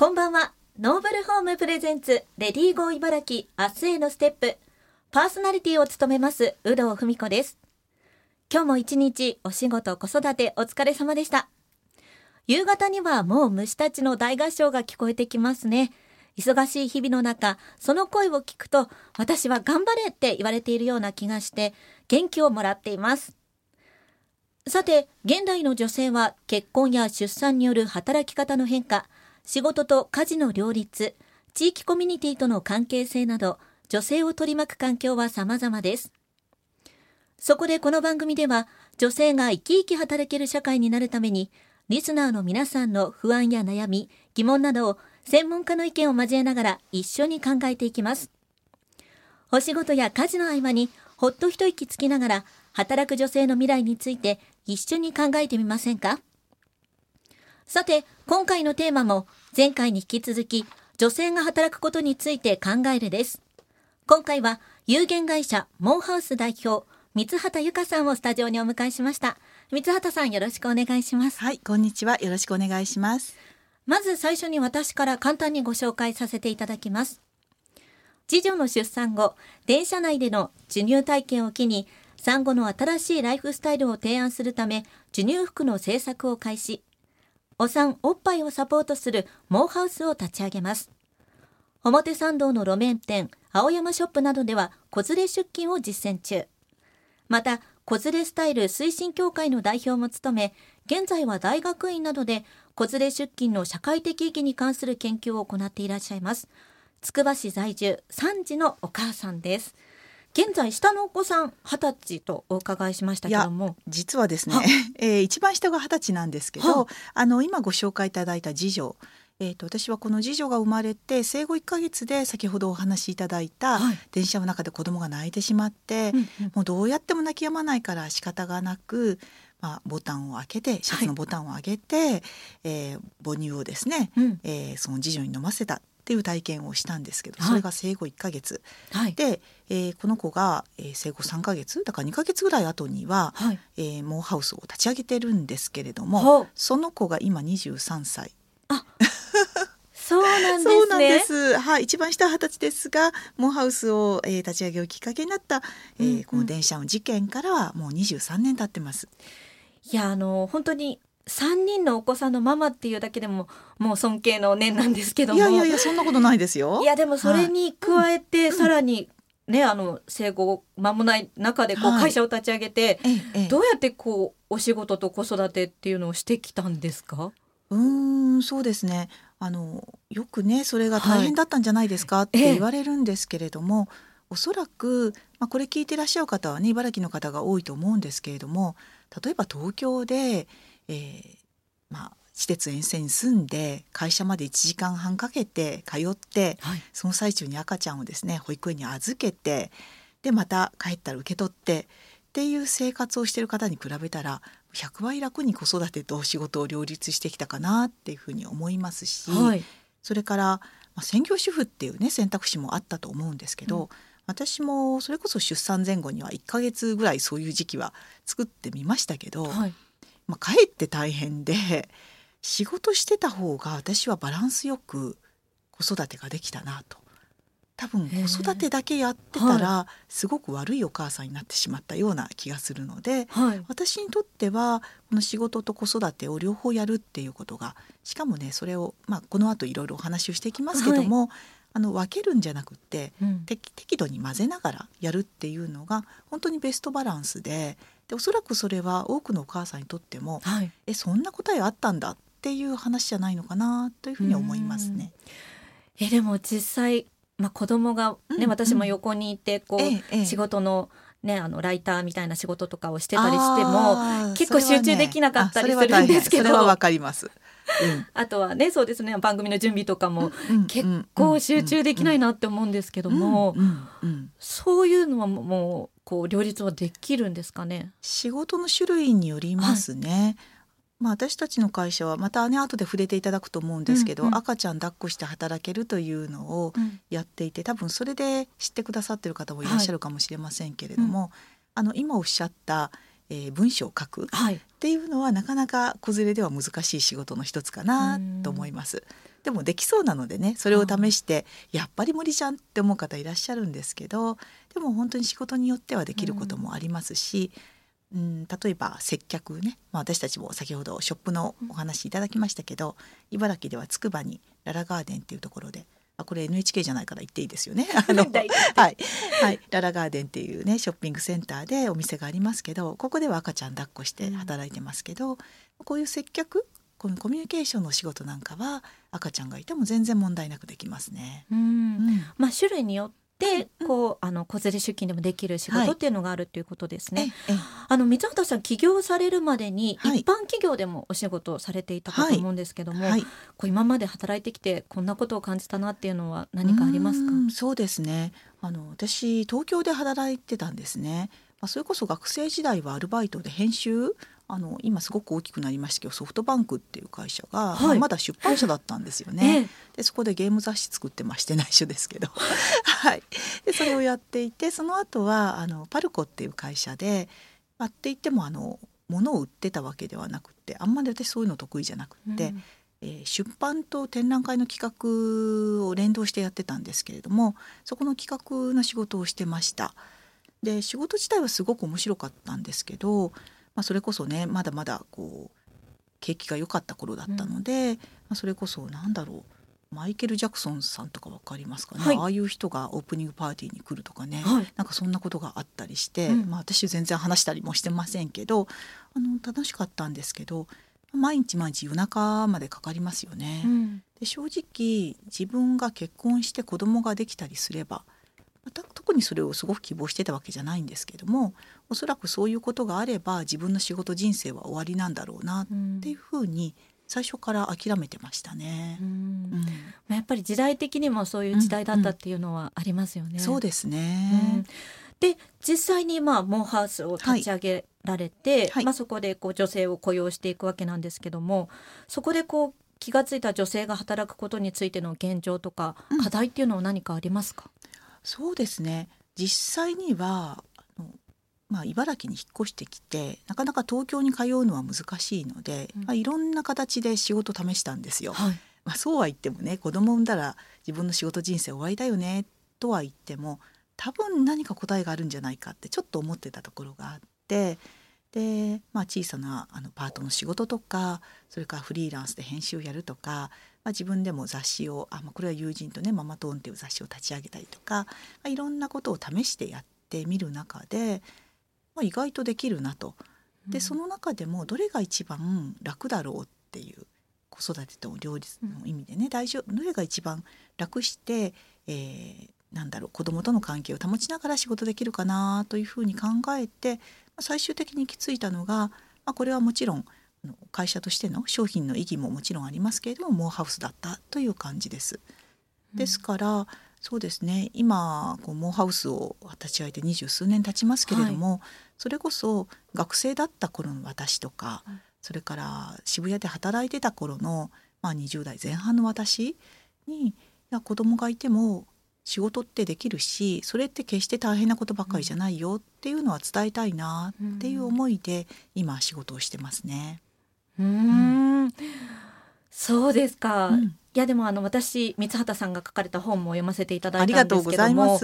こんばんは。ノーブルホームプレゼンツ、レディーゴー茨城、明日へのステップ。パーソナリティを務めます、有働文子です。今日も一日、お仕事、子育て、お疲れ様でした。夕方にはもう虫たちの大合唱が聞こえてきますね。忙しい日々の中、その声を聞くと、私は頑張れって言われているような気がして、元気をもらっています。さて、現代の女性は結婚や出産による働き方の変化、仕事と家事の両立、地域コミュニティとの関係性など、女性を取り巻く環境は様々です。そこでこの番組では、女性が生き生き働ける社会になるために、リスナーの皆さんの不安や悩み、疑問などを専門家の意見を交えながら一緒に考えていきます。お仕事や家事の合間にほっと一息つきながら働く女性の未来について一緒に考えてみませんか？さて、今回のテーマも前回に引き続き女性が働くことについて考えるです。今回は有限会社モンハウス代表三畑由香さんをスタジオにお迎えしました。三畑さんよろしくお願いします。はい、こんにちは。よろしくお願いします。まず最初に私から簡単にご紹介させていただきます。次女の出産後、電車内での授乳体験を機に産後の新しいライフスタイルを提案するため、授乳服の制作を開始。お産おっぱいをサポートするモーハウスを立ち上げます。表参道の路面店、青山ショップなどでは子連れ出勤を実践中。また、子連れスタイル推進協会の代表も務め、現在は大学院などで子連れ出勤の社会的意義に関する研究を行っていらっしゃいます。つくば市在住3児のお母さんです。現在下のお子さん二十歳とお伺いしましたけども。実はですね、えー、一番下が二十歳なんですけどあの今ご紹介いただいた次女えーと、私はこの次女が生まれて生後1か月で先ほどお話しいただいた、はい、電車の中で子供が泣いてしまって、うんうん、もうどうやっても泣き止まないから仕方がなく、まあ、ボタンを開けてシャツのボタンを上げて、はい、えー、母乳をですね、うん、えー、その次女に飲ませた。っていう体験をしたんですけど、それが生後1ヶ月、はい、で、えー、この子が、えー、生後3ヶ月だから2ヶ月ぐらい後には、はい、えー、モーハウスを立ち上げてるんですけれどもその子が今23歳。あそうなんです、ね、そうなんです。はい、一番下二十歳ですが、モーハウスを、えー、立ち上げをきっかけになった、えー、うんうん、この電車の事件からはもう二十三年経ってます。いやあの本当に3人のお子さんのママっていうだけでももう尊敬の念なんですけども。いやいやいやそんなことないですよ。いやでもそれに加えて、さらにねあの生後間もない中でこう会社を立ち上げて、はい、どうやってこうお仕事と子育てっていうのをしてきたんですか？うんそうですね。あのよくねそれが大変だったんじゃないですかって言われるんですけれども、おそらく、まあ、これ聞いてらっしゃる方はね茨城の方が多いと思うんですけれども例えば東京でえー、まあ私鉄沿線に住んで会社まで1時間半かけて通って、はい、その最中に赤ちゃんをですね保育園に預けてでまた帰ったら受け取ってっていう生活をしてる方に比べたら100倍楽に子育てと仕事を両立してきたかなっていうふうに思いますし、はい、それから、まあ、専業主婦っていうね選択肢もあったと思うんですけど、うん、私もそれこそ出産前後には1ヶ月ぐらいそういう時期は作ってみましたけど。はいまあ、かえって大変で 仕事してた方が私はバランスよく子育てができたなと。多分子育てだけやってたらすごく悪いお母さんになってしまったような気がするので、はい、私にとってはこの仕事と子育てを両方やるっていうことがしかもねそれを、まあ、この後いろいろお話をしていきますけども、はい、あの分けるんじゃなくって、うん、適度に混ぜながらやるっていうのが本当にベストバランスででおそらくそれは多くのお母さんにとっても、はい、えそんな答えあったんだっていう話じゃないのかなというふうに思いますね。えでも実際、まあ、子供がね、うん、私も横にいてこう、ええ、仕事のね、あのライターみたいな仕事とかをしてたりしても結構集中できなかったりするんですけど、それはわ、かります。あとはねそうですね番組の準備とかも結構集中できないなって思うんですけどもそういうのはもうこう両立はできるんですかね？仕事の種類によりますね。はい。まあ、私たちの会社はまたね後で触れていただくと思うんですけど、うんうん、赤ちゃん抱っこして働けるというのをやっていて、多分それで知ってくださってる方もいらっしゃるかもしれませんけれども、はい。うん、あの今おっしゃったえー、文章を書くっていうのは、なかなか子連れでは難しい仕事の一つかなと思います。ででもできそうなのでねそれを試してやっぱり無理じゃんって思う方いらっしゃるんですけどでも本当に仕事によってはできることもありますし、うん、例えば接客ね、まあ、私たちも先ほどショップのお話いただきましたけど茨城ではつくばにララガーデンっていうところであこれ NHK じゃないから言っていいですよね。あのはい、はい、ララガーデンっていうねショッピングセンターでお店がありますけどここでは赤ちゃん抱っこして働いてますけど、うん、こういう接客このコミュニケーションの仕事なんかは赤ちゃんがいても全然問題なくできますね。うん、うん、まあ種類によで、こうあの子連れ出勤でもできる仕事っていうのがあるっていうことですね。はい、あの三畑さん起業されるまでに一般企業でもお仕事をされていたかと思うんですけども、はいはい、こう今まで働いてきてこんなことを感じたなっていうのは何かありますか？そうですね。あの私東京で働いてたんですね。まあ、それこそ学生時代はアルバイトで編集あの今すごく大きくなりましたけどソフトバンクっていう会社が、はい、まだ出版社だったんですよね。でそこでゲーム雑誌作ってまして内緒ですけど、はい、でそれをやっていてその後はあのパルコっていう会社で、まあ、って言ってもあの物を売ってたわけではなくてあんまり私そういうの得意じゃなくて、うん、えー、出版と展覧会の企画を連動してやってたんですけれどもそこの企画の仕事をしてました。で仕事自体はすごく面白かったんですけどまあ、それこそねまだまだこう景気が良かった頃だったので、うん、まあ、それこそなんだろうマイケル・ジャクソンさんとか分かりますかね、はい、ああいう人がオープニングパーティーに来るとかね、はい、なんかそんなことがあったりして、うん、まあ、私全然話したりもしてませんけどあの楽しかったんですけど毎日毎日夜中までかかりますよね。うん、で正直自分が結婚して子供ができたりすれば特にそれをすごく希望してたわけじゃないんですけどもおそらくそういうことがあれば自分の仕事人生は終わりなんだろうなっていうふうに最初から諦めてましたね。うん、うん、やっぱり時代的にもそういう時代だったっていうのはありますよね。うんうん、そうですね。で実際にまあモンハウスを立ち上げられて、はい、まあそこでこう女性を雇用していくわけなんですけども、そこでこう気が付いた女性が働くことについての現状とか課題っていうのは何かありますか？そうですね。実際にはあの、まあ、茨城に引っ越してきてなかなか東京に通うのは難しいので、うん、まあ、いろんな形で仕事試したんですよ。はい、まあ、そうは言ってもね子供産んだら自分の仕事人生終わりだよねとは言っても多分何か答えがあるんじゃないかってちょっと思ってたところがあってで、まあ、小さなあのパートの仕事とかそれからフリーランスで編集をやるとか、まあ、自分でも雑誌をあ、まあ、これは友人とね「ママトーン」っていう雑誌を立ち上げたりとか、まあ、いろんなことを試してやってみる中で、まあ、意外とできるなと。でその中でもどれが一番楽だろうっていう子育てと両立の意味でね、大丈夫どれが一番楽して、えー、なんだろう子供との関係を保ちながら仕事できるかなというふうに考えて最終的に行き着いたのが、まあ、これはもちろん会社としての商品の意義ももちろんありますけれどもモアハウスだったという感じです。ですから、そうですね今こうモーハウスを立ち上げて二十数年経ちますけれども、はい、それこそ学生だった頃の私とか、はい、それから渋谷で働いてた頃の、まあ、20代前半の私にいや子供がいても仕事ってできるしそれって決して大変なことばかりじゃないよっていうのは伝えたいなっていう思いで今仕事をしてますね。うん、うん、そうですか、うん、いやでもあの私三畑さんが書かれた本も読ませていただいたんですけども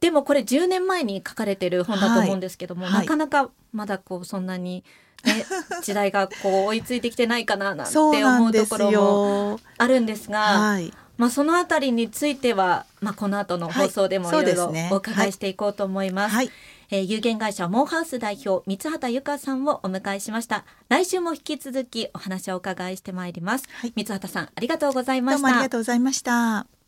でもこれ10年前に書かれてる本だと思うんですけども、はい、なかなかまだこうそんなに、ね、時代がこう追いついてきてないかななんて思うところもあるんですが。はいまあ、そのあたりについては、まあ、この後の放送でもいろいろお伺いしていこうと思います。はい、えー、有限会社モンハウス代表三畑由香さんをお迎えしました。来週も引き続きお話をお伺いしてまいります。はい、三畑さんありがとうございました。どうもありがとうございました。